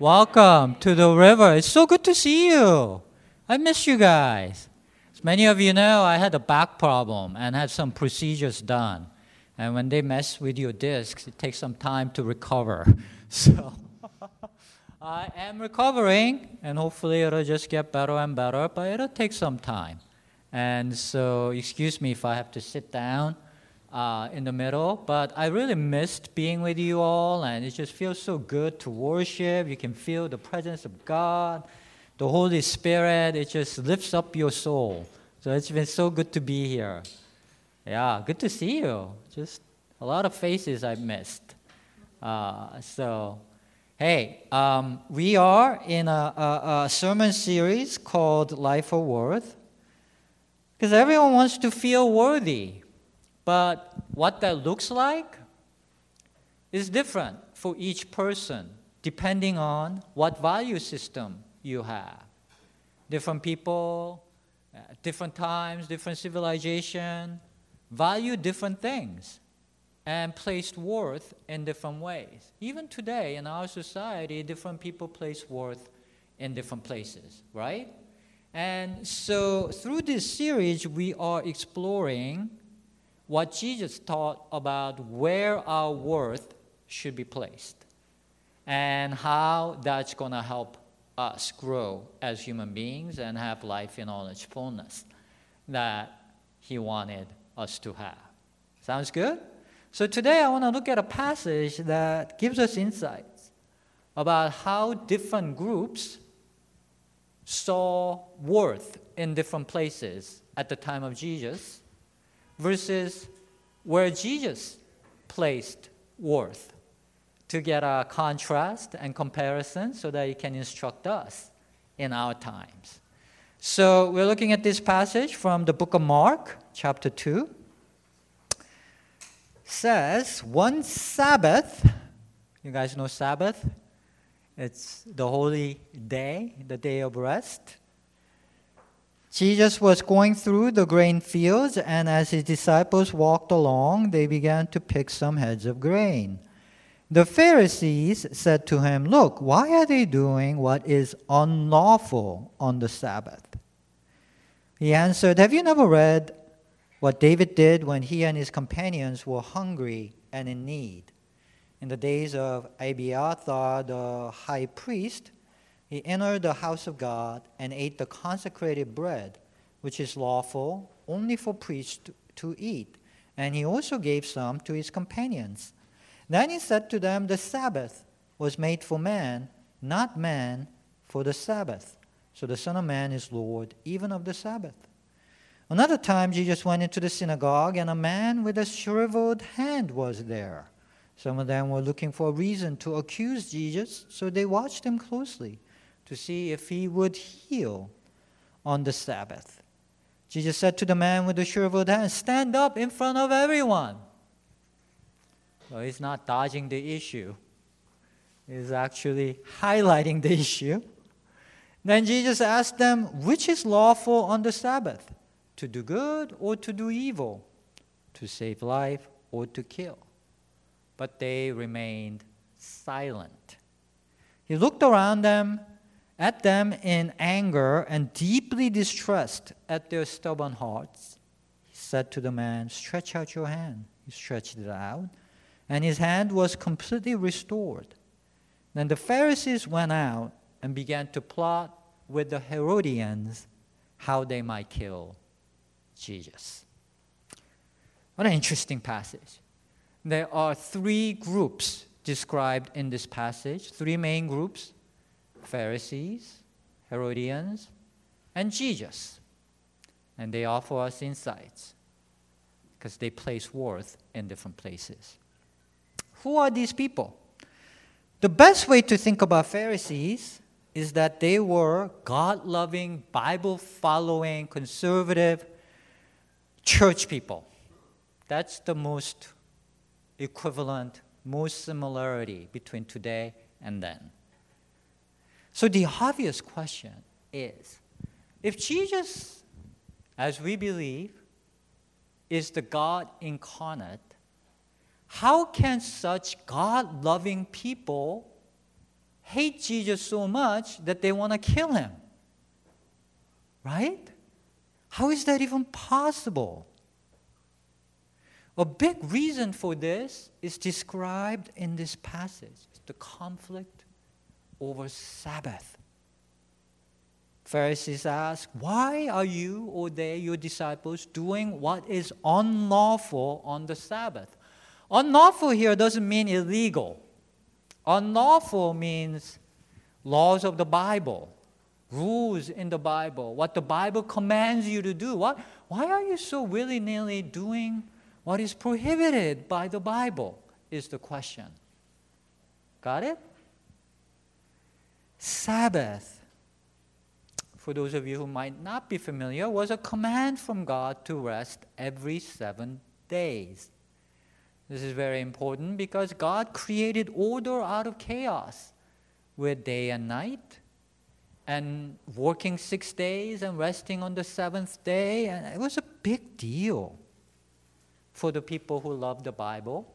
Welcome to the river. It's so good to see you. I miss you guys. As many of you know, I had a back problem and had some procedures done. And when they mess with your discs, it takes some time to recover. So I am recovering, and hopefully it'll just get better and better, but it'll take some time. And so, excuse me if I have to sit down uh, in the middle, but I really missed being with you all, and it just feels so good to worship. You can feel the presence of God, the Holy Spirit. It just lifts up your soul. So it's been so good to be here. Yeah, good to see you. Just a lot of faces I missed. Uh, so, hey, um, we are in a, a, a sermon series called Life of Worth because everyone wants to feel worthy. But what that looks like is different for each person depending on what value system you have. Different people, uh, different times, different civilization value different things and placed worth in different ways. Even today in our society, different people place worth in different places, right? And so through this series, we are exploring what Jesus taught about where our worth should be placed and how that's going to help us grow as human beings and have life in all its fullness that He wanted us to have. Sounds good? So today I want to look at a passage that gives us insights about how different groups saw worth in different places at the time of Jesus versus where Jesus placed worth to get a contrast and comparison so that it can instruct us in our times. So we're looking at this passage from the book of Mark, chapter 2 says one Sabbath, you guys know Sabbath? It's the holy day, the day of rest. Jesus was going through the grain fields, and as his disciples walked along, they began to pick some heads of grain. The Pharisees said to him, Look, why are they doing what is unlawful on the Sabbath? He answered, Have you never read what David did when he and his companions were hungry and in need. In the days of Abiathar the high priest, he entered the house of God and ate the consecrated bread, which is lawful only for priests to eat. And he also gave some to his companions. Then he said to them, The Sabbath was made for man, not man for the Sabbath. So the Son of Man is Lord even of the Sabbath. Another time, Jesus went into the synagogue, and a man with a shriveled hand was there. Some of them were looking for a reason to accuse Jesus, so they watched him closely to see if he would heal on the Sabbath. Jesus said to the man with the shriveled hand, Stand up in front of everyone. So he's not dodging the issue, he's actually highlighting the issue. Then Jesus asked them, Which is lawful on the Sabbath? to do good or to do evil, to save life or to kill. But they remained silent. He looked around them, at them in anger and deeply distressed at their stubborn hearts. He said to the man, Stretch out your hand. He stretched it out, and his hand was completely restored. Then the Pharisees went out and began to plot with the Herodians how they might kill Jesus. What an interesting passage. There are three groups described in this passage, three main groups Pharisees, Herodians, and Jesus. And they offer us insights because they place worth in different places. Who are these people? The best way to think about Pharisees is that they were God loving, Bible following, conservative, church people. That's the most equivalent, most similarity between today and then. So the obvious question is if Jesus, as we believe, is the God incarnate, how can such God loving people hate Jesus so much that they want to kill him. Right? How is that even possible? A big reason for this is described in this passage the conflict over Sabbath. Pharisees ask, Why are you or they, your disciples, doing what is unlawful on the Sabbath? Unlawful here doesn't mean illegal. Unlawful means laws of the Bible, rules in the Bible, what the Bible commands you to do. What, why are you so willy nilly doing what is prohibited by the Bible? Is the question. Got it? Sabbath, for those of you who might not be familiar, was a command from God to rest every seven days. This is very important because God created order out of chaos with day and night and working six days and resting on the seventh day. And it was a big deal for the people who loved the Bible.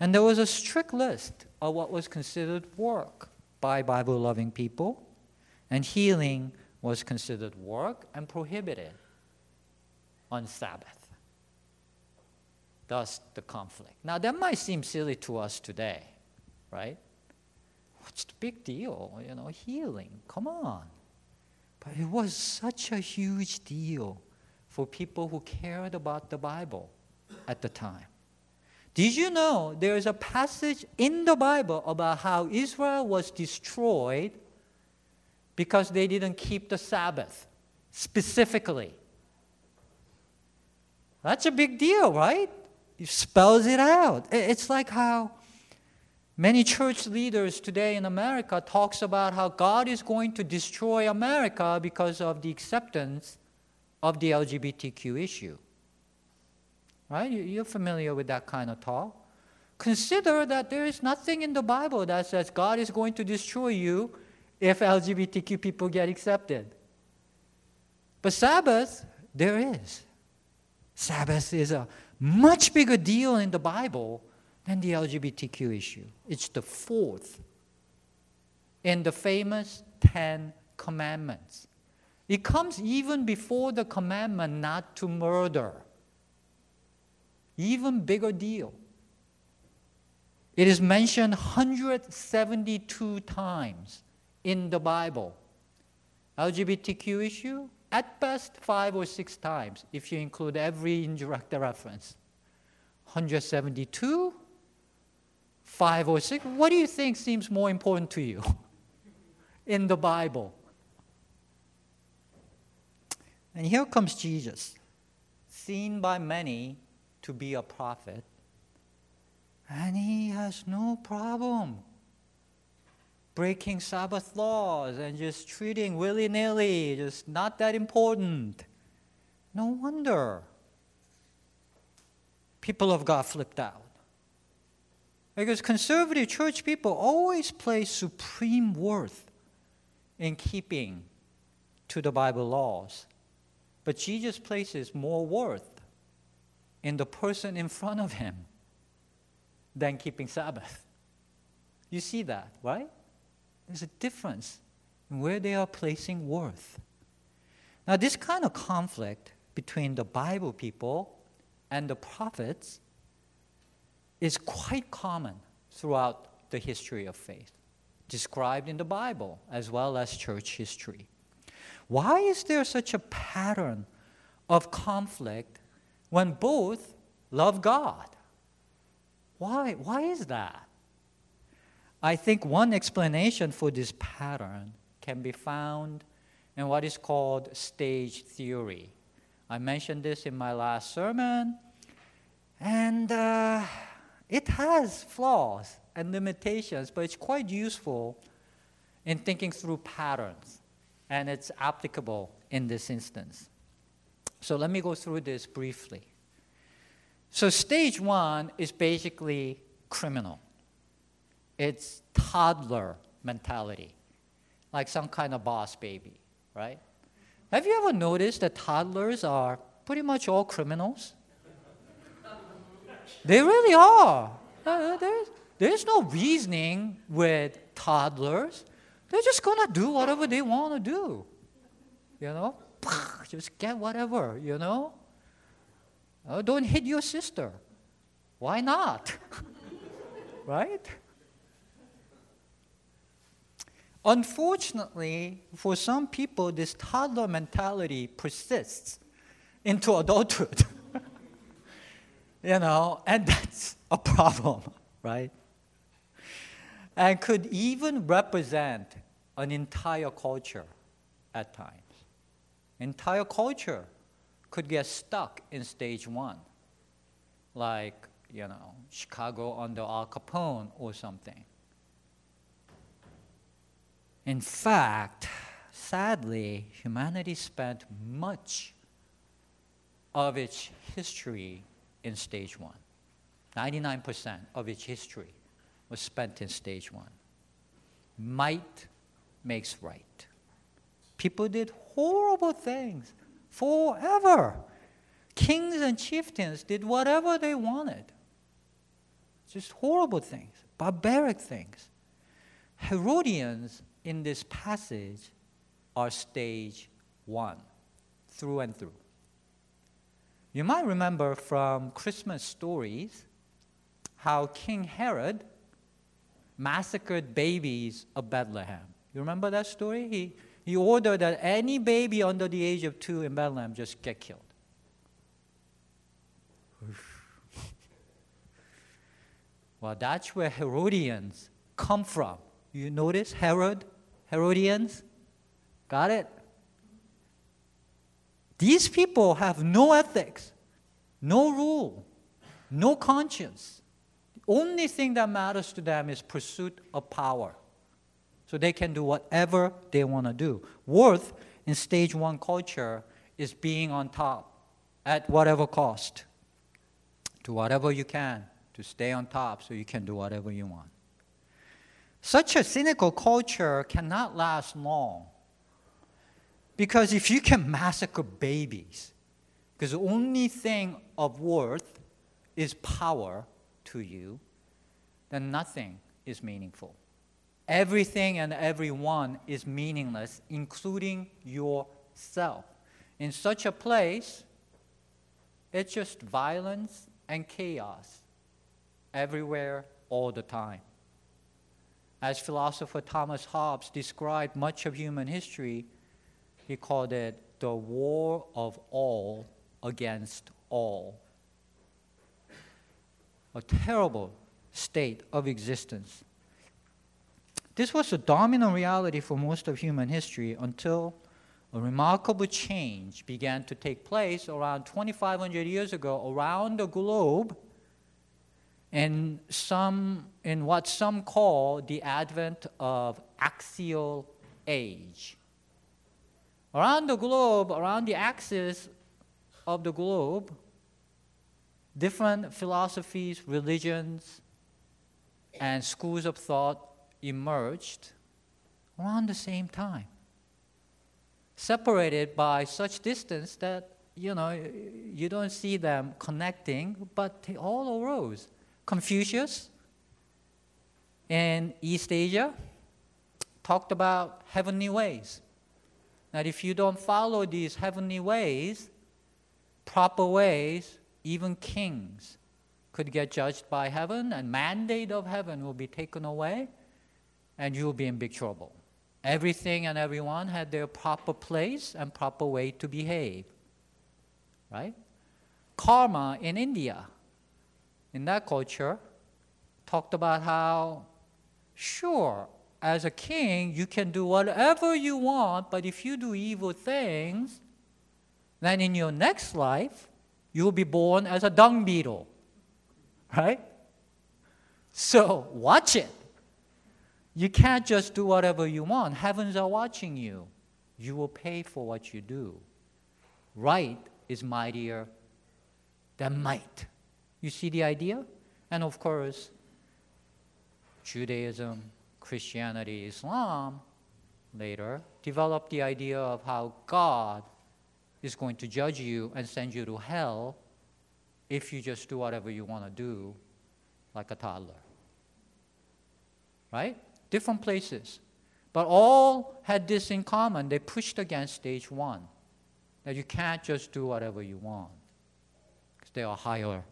And there was a strict list of what was considered work by Bible loving people. And healing was considered work and prohibited on Sabbath. Thus, the conflict. Now, that might seem silly to us today, right? What's the big deal? You know, healing, come on. But it was such a huge deal for people who cared about the Bible at the time. Did you know there is a passage in the Bible about how Israel was destroyed because they didn't keep the Sabbath specifically? That's a big deal, right? It spells it out. It's like how many church leaders today in America talks about how God is going to destroy America because of the acceptance of the LGBTQ issue. Right? You're familiar with that kind of talk. Consider that there is nothing in the Bible that says God is going to destroy you if LGBTQ people get accepted. But Sabbath, there is. Sabbath is a much bigger deal in the Bible than the LGBTQ issue. It's the fourth in the famous Ten Commandments. It comes even before the commandment not to murder. Even bigger deal. It is mentioned 172 times in the Bible. LGBTQ issue, at best five or six times if you include every indirect reference. 172, five or six. What do you think seems more important to you in the Bible? And here comes Jesus, seen by many to be a prophet, and he has no problem breaking Sabbath laws and just treating willy nilly, just not that important. No wonder people of God flipped out. Because conservative church people always place supreme worth in keeping to the Bible laws. But Jesus places more worth in the person in front of him than keeping Sabbath. You see that, right? There's a difference in where they are placing worth. Now, this kind of conflict between the Bible people and the prophets is quite common throughout the history of faith, described in the Bible as well as church history. Why is there such a pattern of conflict when both love God? Why, why is that? I think one explanation for this pattern can be found in what is called stage theory. I mentioned this in my last sermon, and uh, it has flaws and limitations, but it's quite useful in thinking through patterns, and it's applicable in this instance. So let me go through this briefly. So, stage one is basically criminal. It's toddler mentality, like some kind of boss baby, right? Have you ever noticed that toddlers are pretty much all criminals? they really are. Uh, there's, there's no reasoning with toddlers. they're just gonna do whatever they want to do. You know, just get whatever. You know, oh, don't hit your sister. Why not? right? Unfortunately, for some people, this toddler mentality persists into adulthood. you know, and that's a problem, right? And could even represent an entire culture at times. Entire culture could get stuck in stage one, like, you know, Chicago under Al Capone or something. In fact, sadly, humanity spent much of its history in stage one. 99% of its history was spent in stage one. Might makes right. People did horrible things forever. Kings and chieftains did whatever they wanted. Just horrible things, barbaric things. Herodians in this passage are stage one, through and through. You might remember from Christmas stories how King Herod massacred babies of Bethlehem. You remember that story? He, he ordered that any baby under the age of two in Bethlehem just get killed. well, that's where Herodians come from. You notice Herod, Herodians? Got it? These people have no ethics, no rule, no conscience. The only thing that matters to them is pursuit of power. So they can do whatever they want to do. Worth in stage one culture is being on top at whatever cost. Do whatever you can to stay on top so you can do whatever you want. Such a cynical culture cannot last long. Because if you can massacre babies, because the only thing of worth is power to you, then nothing is meaningful. Everything and everyone is meaningless, including yourself. In such a place, it's just violence and chaos everywhere, all the time. As philosopher Thomas Hobbes described much of human history, he called it the war of all against all. A terrible state of existence. This was a dominant reality for most of human history until a remarkable change began to take place around 2,500 years ago around the globe in, some, in what some call the advent of axial age. Around the globe, around the axis of the globe, different philosophies, religions, and schools of thought emerged around the same time. Separated by such distance that you know you don't see them connecting, but they all arose. Confucius in East Asia talked about heavenly ways that if you don't follow these heavenly ways, proper ways, even kings could get judged by heaven, and mandate of heaven will be taken away, and you'll be in big trouble. Everything and everyone had their proper place and proper way to behave. Right? Karma in India, in that culture, talked about how, sure, as a king, you can do whatever you want, but if you do evil things, then in your next life, you will be born as a dung beetle. Right? So, watch it. You can't just do whatever you want. Heavens are watching you. You will pay for what you do. Right is mightier than might. You see the idea? And of course, Judaism, Christianity, Islam later developed the idea of how God is going to judge you and send you to hell if you just do whatever you want to do like a toddler. Right? Different places. But all had this in common. They pushed against stage one that you can't just do whatever you want because there are higher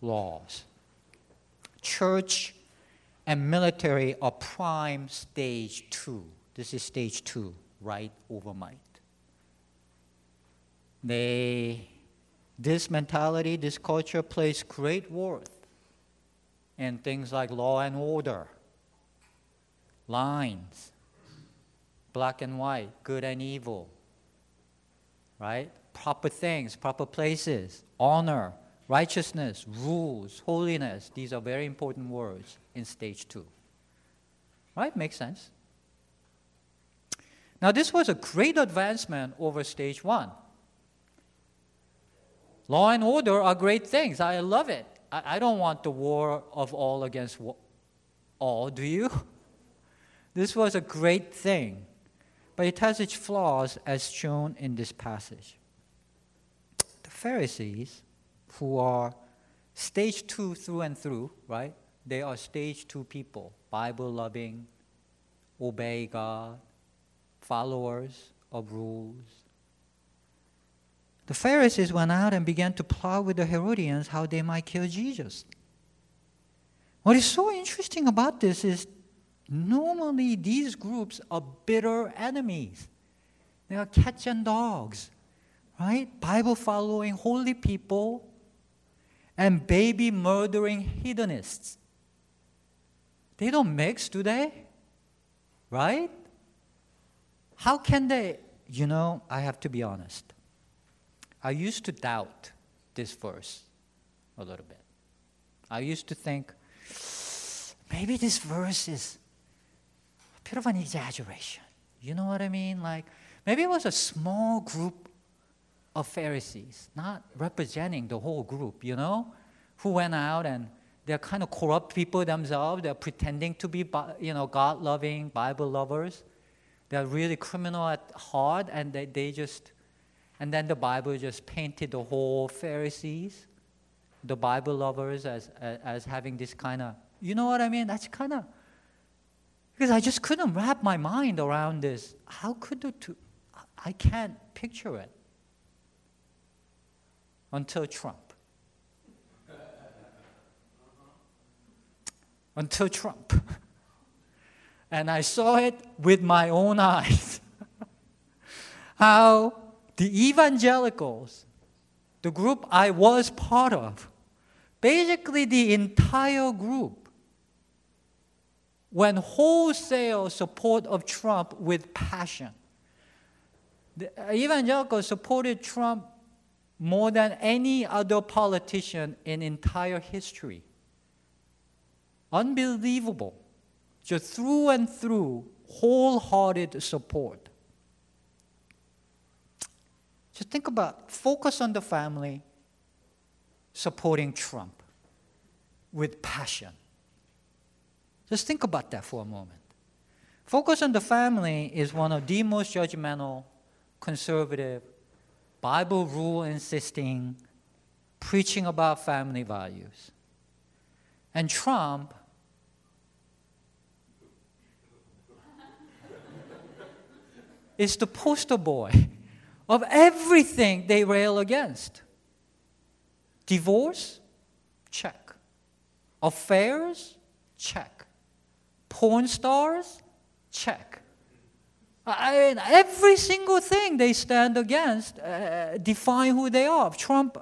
laws. Church and military are prime stage two. This is stage two, right over might. They, this mentality, this culture places great worth in things like law and order, lines, black and white, good and evil, right? Proper things, proper places, honor, righteousness, rules, holiness. These are very important words in stage two. Right? Makes sense. Now, this was a great advancement over stage one. Law and order are great things. I love it. I, I don't want the war of all against all, do you? This was a great thing, but it has its flaws as shown in this passage. The Pharisees, who are stage two through and through, right? They are stage two people, Bible loving, obey God, followers of rules. The Pharisees went out and began to plot with the Herodians how they might kill Jesus. What is so interesting about this is normally these groups are bitter enemies. They are cats and dogs, right? Bible following holy people and baby murdering hedonists. They don't mix, do they? Right? How can they? You know, I have to be honest. I used to doubt this verse a little bit. I used to think maybe this verse is bit of an exaggeration. You know what I mean? Like maybe it was a small group of Pharisees, not representing the whole group, you know, who went out and they're kind of corrupt people themselves. They're pretending to be, you know, God-loving, Bible lovers. They're really criminal at heart, and they, they just, and then the Bible just painted the whole Pharisees, the Bible lovers, as, as, as having this kind of, you know what I mean? That's kind of, because I just couldn't wrap my mind around this. How could the two, I can't picture it until Trump. until Trump. and I saw it with my own eyes. How the evangelicals, the group I was part of, basically the entire group, went wholesale support of Trump with passion. The evangelicals supported Trump more than any other politician in entire history. Unbelievable. Just through and through, wholehearted support. Just think about focus on the family supporting Trump with passion. Just think about that for a moment. Focus on the family is one of the most judgmental, conservative, Bible rule insisting, preaching about family values. And Trump is the poster boy of everything they rail against. Divorce? Check. Affairs? Check. Porn stars? Check. I mean, every single thing they stand against uh, define who they are. Trump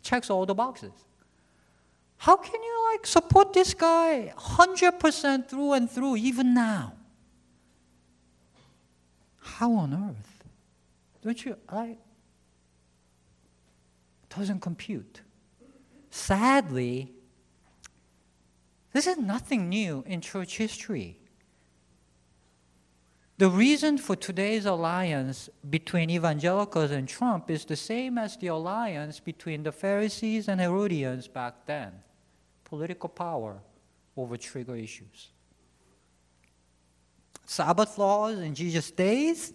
checks all the boxes. How can you like support this guy 100% through and through even now? How on earth? Don't you I doesn't compute. Sadly, this is nothing new in church history. The reason for today's alliance between evangelicals and Trump is the same as the alliance between the Pharisees and Herodians back then political power over trigger issues. Sabbath laws in Jesus' days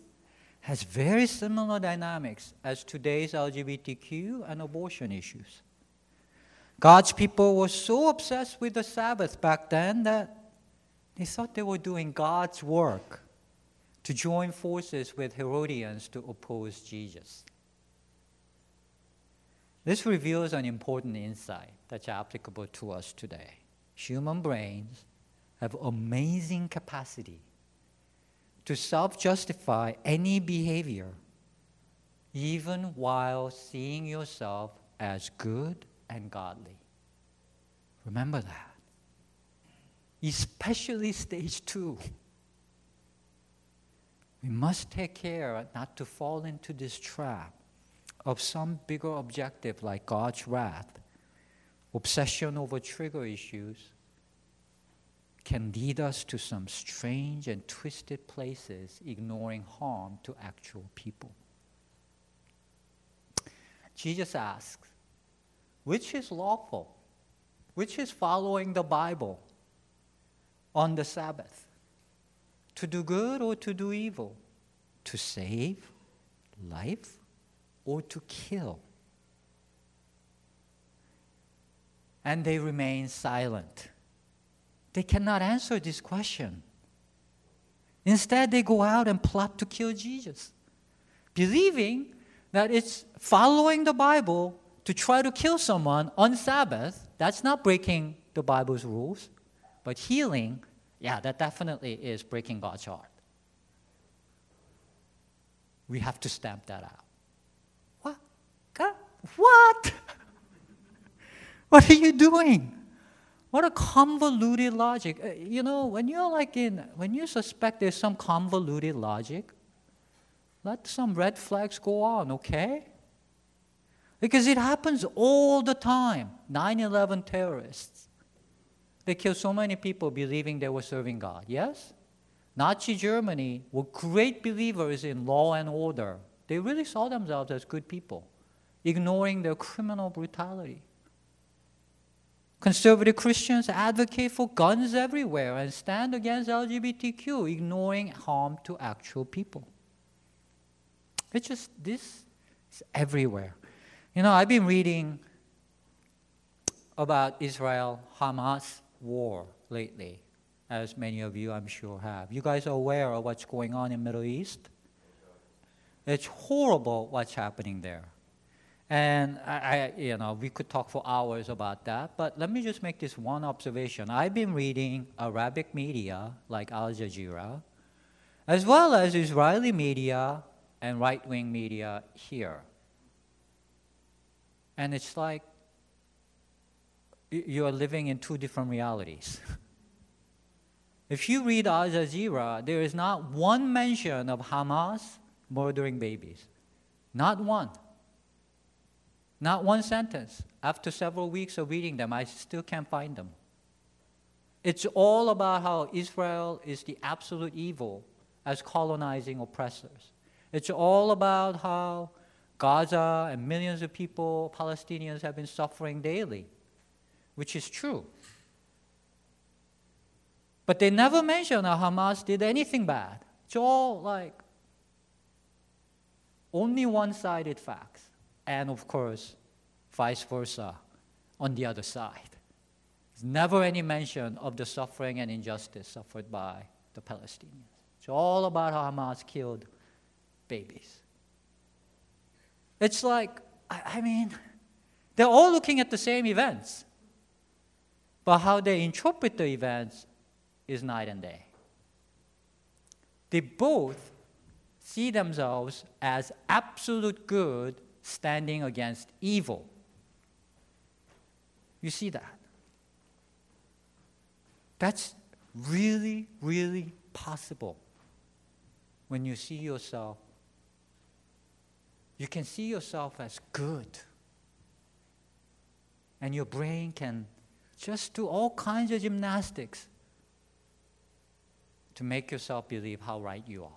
has very similar dynamics as today's LGBTQ and abortion issues. God's people were so obsessed with the Sabbath back then that they thought they were doing God's work to join forces with Herodians to oppose Jesus. This reveals an important insight that's applicable to us today. Human brains have amazing capacity to self-justify any behavior even while seeing yourself as good and godly. Remember that. Especially stage 2. We must take care not to fall into this trap of some bigger objective like God's wrath, obsession over trigger issues, can lead us to some strange and twisted places, ignoring harm to actual people. Jesus asks, which is lawful? Which is following the Bible on the Sabbath? To do good or to do evil? To save life or to kill? And they remain silent. They cannot answer this question. Instead, they go out and plot to kill Jesus, believing that it's following the Bible to try to kill someone on Sabbath. That's not breaking the Bible's rules. But healing, yeah, that definitely is breaking God's heart. We have to stamp that out. What? God? What? what are you doing? What a convoluted logic. Uh, you know, when you're like in, when you suspect there's some convoluted logic, let some red flags go on, okay? Because it happens all the time. 9 11 terrorists. They killed so many people believing they were serving God, yes? Nazi Germany were great believers in law and order. They really saw themselves as good people, ignoring their criminal brutality. Conservative Christians advocate for guns everywhere and stand against LGBTQ, ignoring harm to actual people. It's just this is everywhere. You know, I've been reading about Israel Hamas war lately, as many of you I'm sure have. You guys are aware of what's going on in Middle East? It's horrible what's happening there. And I, I, you know, we could talk for hours about that, but let me just make this one observation. I've been reading Arabic media like Al Jazeera, as well as Israeli media and right wing media here. And it's like you are living in two different realities. if you read Al Jazeera, there is not one mention of Hamas murdering babies. Not one. Not one sentence. After several weeks of reading them, I still can't find them. It's all about how Israel is the absolute evil as colonizing oppressors. It's all about how Gaza and millions of people, Palestinians, have been suffering daily, which is true. But they never mention how Hamas did anything bad. It's all like only one sided facts and of course, vice versa on the other side. There's never any mention of the suffering and injustice suffered by the Palestinians. It's all about how Hamas killed babies. It's like, I, I mean, they're all looking at the same events, but how they interpret the events is night and day. They both see themselves as absolute good standing against evil. You see that? That's really, really possible when you see yourself. You can see yourself as good. And your brain can just do all kinds of gymnastics to make yourself believe how right you are.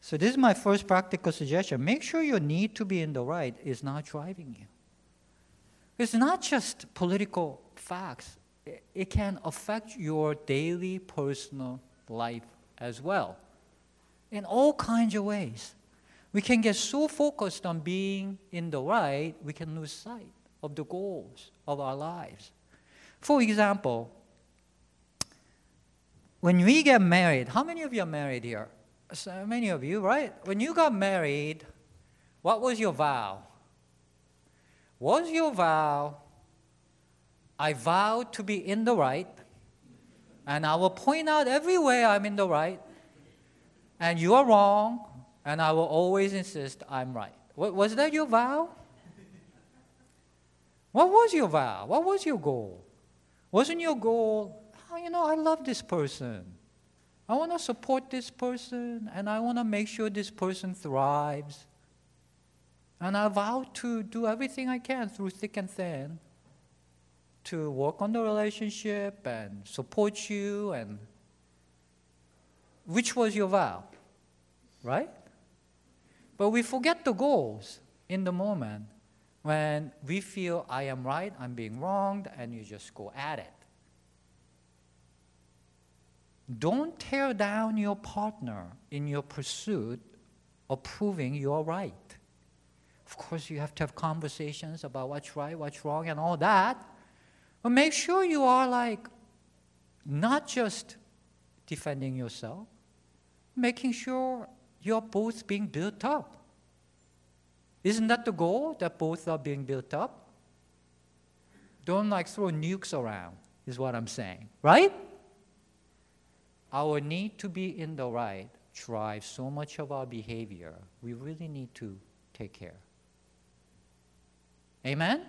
So this is my first practical suggestion. Make sure your need to be in the right is not driving you. It's not just political facts. It can affect your daily personal life as well in all kinds of ways. We can get so focused on being in the right, we can lose sight of the goals of our lives. For example, when we get married, how many of you are married here? So many of you, right? When you got married, what was your vow? Was your vow, I vow to be in the right, and I will point out everywhere I'm in the right, and you are wrong, and I will always insist I'm right. Was that your vow? What was your vow? What was your goal? Wasn't your goal, oh, you know, I love this person. I want to support this person and I want to make sure this person thrives. And I vow to do everything I can through thick and thin to work on the relationship and support you and which was your vow, right? But we forget the goals in the moment when we feel I am right, I'm being wronged, and you just go at it. Don't tear down your partner in your pursuit of proving you're right. Of course, you have to have conversations about what's right, what's wrong, and all that. But make sure you are like not just defending yourself, making sure you're both being built up. Isn't that the goal, that both are being built up? Don't like throw nukes around, is what I'm saying, right? Our need to be in the right drives so much of our behavior. We really need to take care. Amen?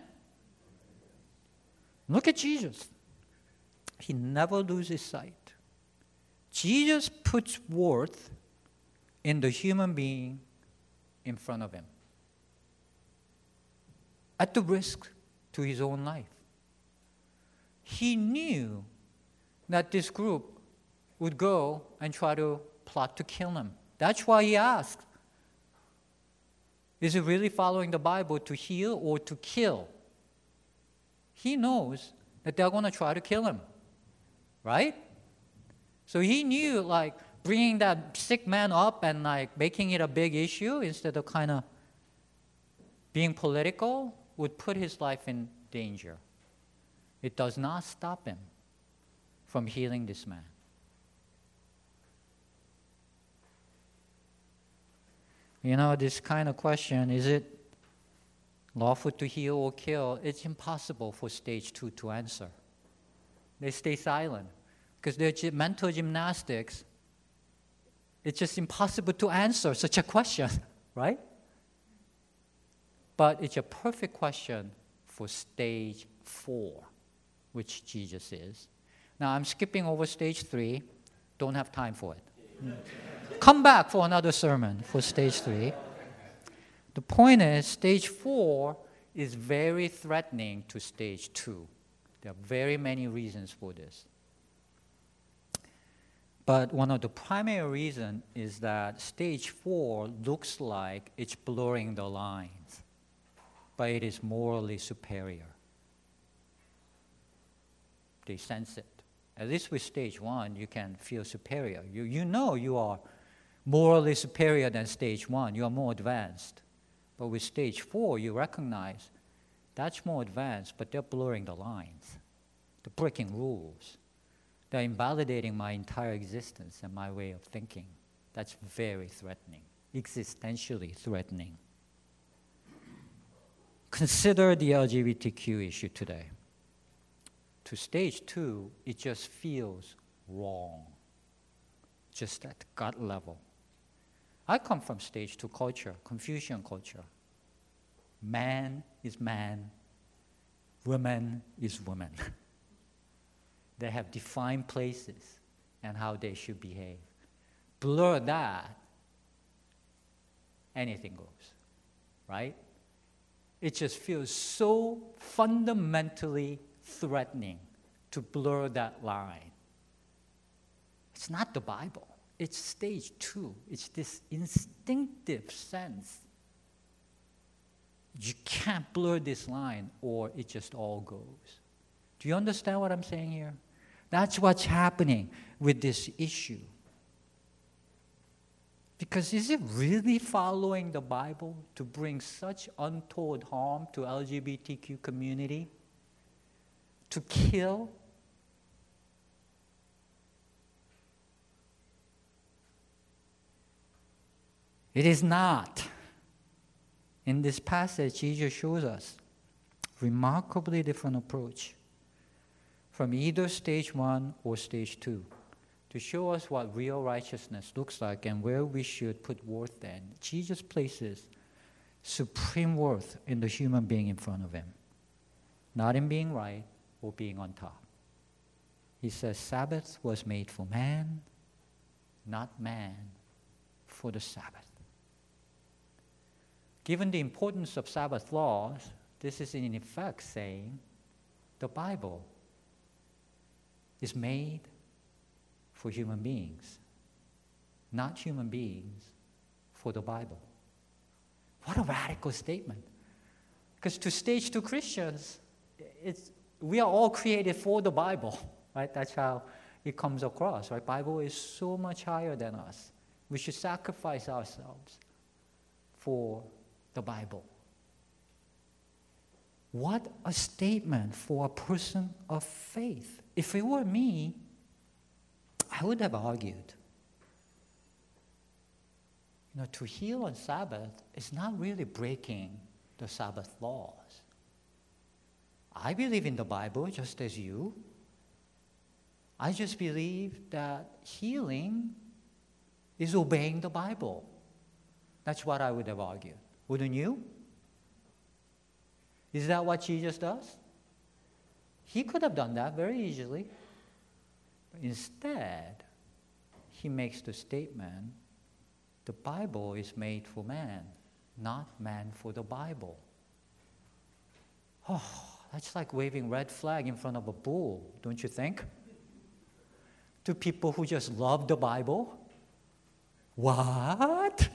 Look at Jesus. He never loses sight. Jesus puts worth in the human being in front of him at the risk to his own life. He knew that this group would go and try to plot to kill him. That's why he asked Is it really following the Bible to heal or to kill? He knows that they're going to try to kill him, right? So he knew, like, bringing that sick man up and like making it a big issue instead of kind of being political would put his life in danger. It does not stop him from healing this man. You know, this kind of question is it lawful to heal or kill? It's impossible for stage two to answer. They stay silent because their mental gymnastics it's just impossible to answer such a question, right? But it's a perfect question for stage four, which Jesus is. Now I'm skipping over stage three, don't have time for it. Come back for another sermon for stage three. The point is, stage four is very threatening to stage two. There are very many reasons for this. But one of the primary reasons is that stage four looks like it's blurring the lines, but it is morally superior. They sense it. At least with stage one, you can feel superior. You, you know you are morally superior than stage one, you are more advanced. But with stage four, you recognize that's more advanced, but they're blurring the lines, they're breaking rules. They're invalidating my entire existence and my way of thinking. That's very threatening, existentially threatening. Consider the LGBTQ issue today. To stage two, it just feels wrong, just at gut level. I come from stage two culture, Confucian culture. Man is man, woman is woman. They have defined places and how they should behave. Blur that, anything goes, right? It just feels so fundamentally threatening to blur that line. It's not the Bible, it's stage two. It's this instinctive sense. You can't blur this line or it just all goes. Do you understand what I'm saying here? That's what's happening with this issue. Because is it really following the Bible to bring such untold harm to LGBTQ community? To kill? It is not. In this passage, Jesus shows us remarkably different approach from either stage one or stage two to show us what real righteousness looks like and where we should put worth then. Jesus places supreme worth in the human being in front of him, not in being right or being on top. He says, Sabbath was made for man, not man for the Sabbath. Given the importance of Sabbath laws, this is in effect saying the Bible is made for human beings, not human beings for the Bible. What a radical statement. Because to stage two Christians, it's, we are all created for the Bible, right? That's how it comes across, right? Bible is so much higher than us. We should sacrifice ourselves for the Bible. What a statement for a person of faith. If it were me, I would have argued. You know, to heal on Sabbath is not really breaking the Sabbath laws. I believe in the Bible just as you. I just believe that healing is obeying the Bible. That's what I would have argued. Wouldn't you? Is that what Jesus does? He could have done that very easily. Instead, he makes the statement the Bible is made for man, not man for the Bible. Oh, that's like waving red flag in front of a bull, don't you think? To people who just love the Bible? What?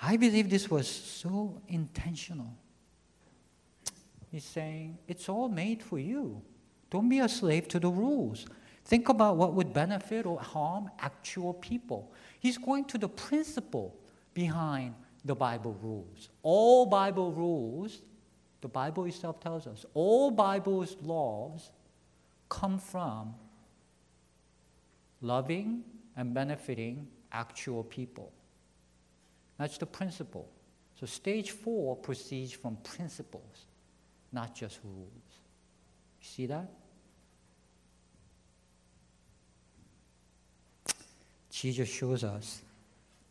I believe this was so intentional. He's saying, it's all made for you. Don't be a slave to the rules. Think about what would benefit or harm actual people. He's going to the principle behind the Bible rules. All Bible rules, the Bible itself tells us, all Bible's laws come from loving and benefiting actual people. That's the principle. So stage four proceeds from principles, not just rules. You see that? Jesus shows us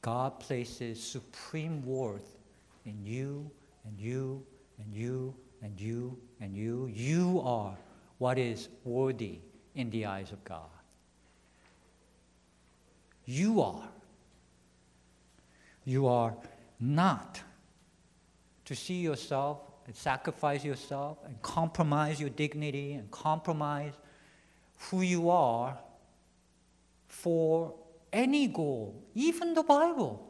God places supreme worth in you and you and you and you and you. You are what is worthy in the eyes of God. You are. You are not to see yourself and sacrifice yourself and compromise your dignity and compromise who you are for any goal, even the Bible,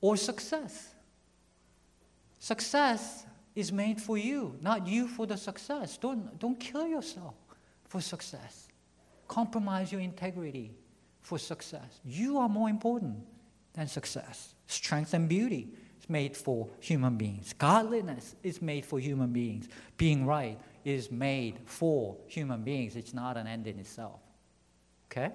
or success. Success is made for you, not you for the success. Don't, don't kill yourself for success. Compromise your integrity for success. You are more important than success. Strength and beauty is made for human beings. Godliness is made for human beings. Being right is made for human beings. It's not an end in itself. Okay?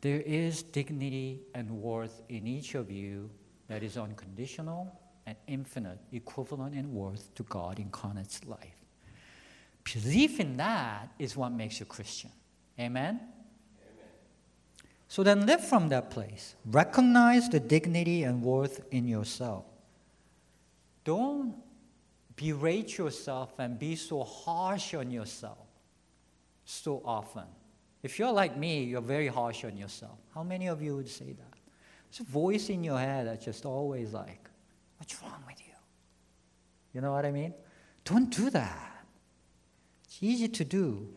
There is dignity and worth in each of you that is unconditional and infinite, equivalent in worth to God incarnate's life. Belief in that is what makes you Christian. Amen? So then live from that place. Recognize the dignity and worth in yourself. Don't berate yourself and be so harsh on yourself so often. If you're like me, you're very harsh on yourself. How many of you would say that? There's a voice in your head that's just always like, What's wrong with you? You know what I mean? Don't do that. It's easy to do,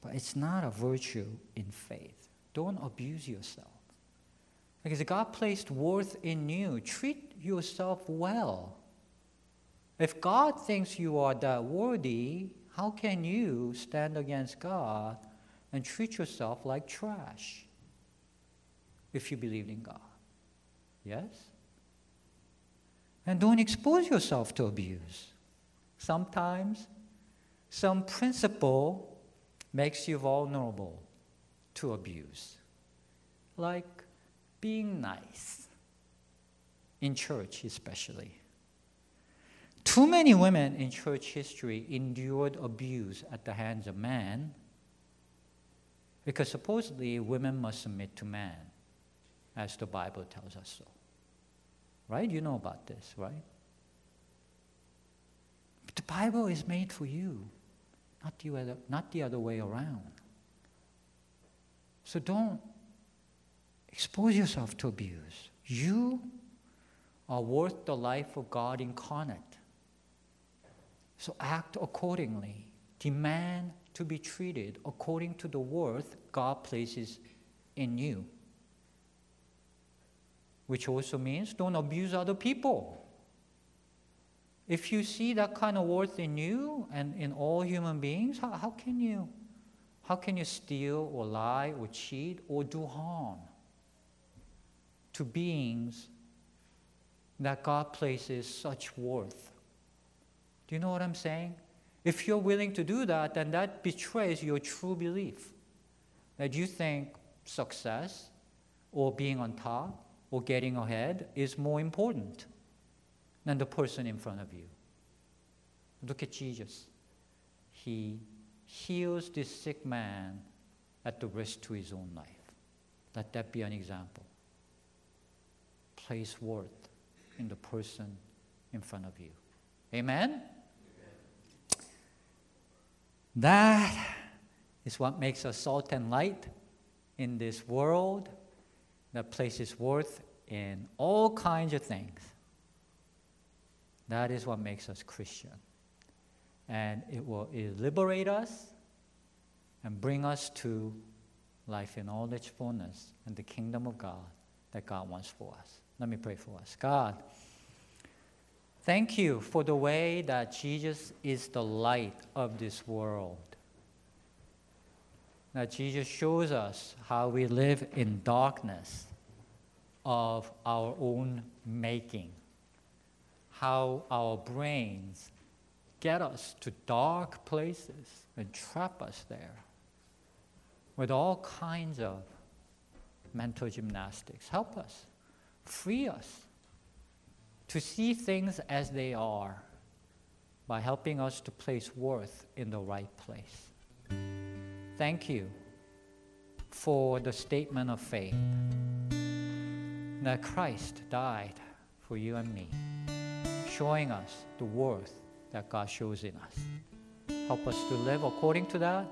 but it's not a virtue in faith. Don't abuse yourself. Because God placed worth in you. Treat yourself well. If God thinks you are that worthy, how can you stand against God and treat yourself like trash if you believe in God? Yes? And don't expose yourself to abuse. Sometimes some principle makes you vulnerable to abuse, like being nice, in church especially. Too many women in church history endured abuse at the hands of men because supposedly women must submit to man, as the Bible tells us so. Right? You know about this, right? But the Bible is made for you, not the other, not the other way around. So don't expose yourself to abuse. You are worth the life of God incarnate. So act accordingly. Demand to be treated according to the worth God places in you. Which also means don't abuse other people. If you see that kind of worth in you and in all human beings, how, how can you how can you steal or lie or cheat or do harm to beings that God places such worth? Do you know what I'm saying? If you're willing to do that, then that betrays your true belief that you think success or being on top or getting ahead is more important than the person in front of you. Look at Jesus. He heals this sick man at the risk to his own life. Let that be an example. Place worth in the person in front of you. Amen? That is what makes us salt and light in this world that places worth in all kinds of things. That is what makes us Christian. And it will liberate us and bring us to life in all its fullness and the kingdom of God that God wants for us. Let me pray for us. God, Thank you for the way that Jesus is the light of this world. That Jesus shows us how we live in darkness of our own making, how our brains get us to dark places and trap us there with all kinds of mental gymnastics. Help us, free us to see things as they are by helping us to place worth in the right place. Thank you for the statement of faith that Christ died for you and me, showing us the worth that God shows in us. Help us to live according to that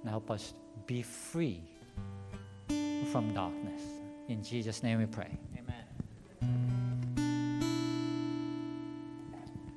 and help us be free from darkness. In Jesus' name we pray.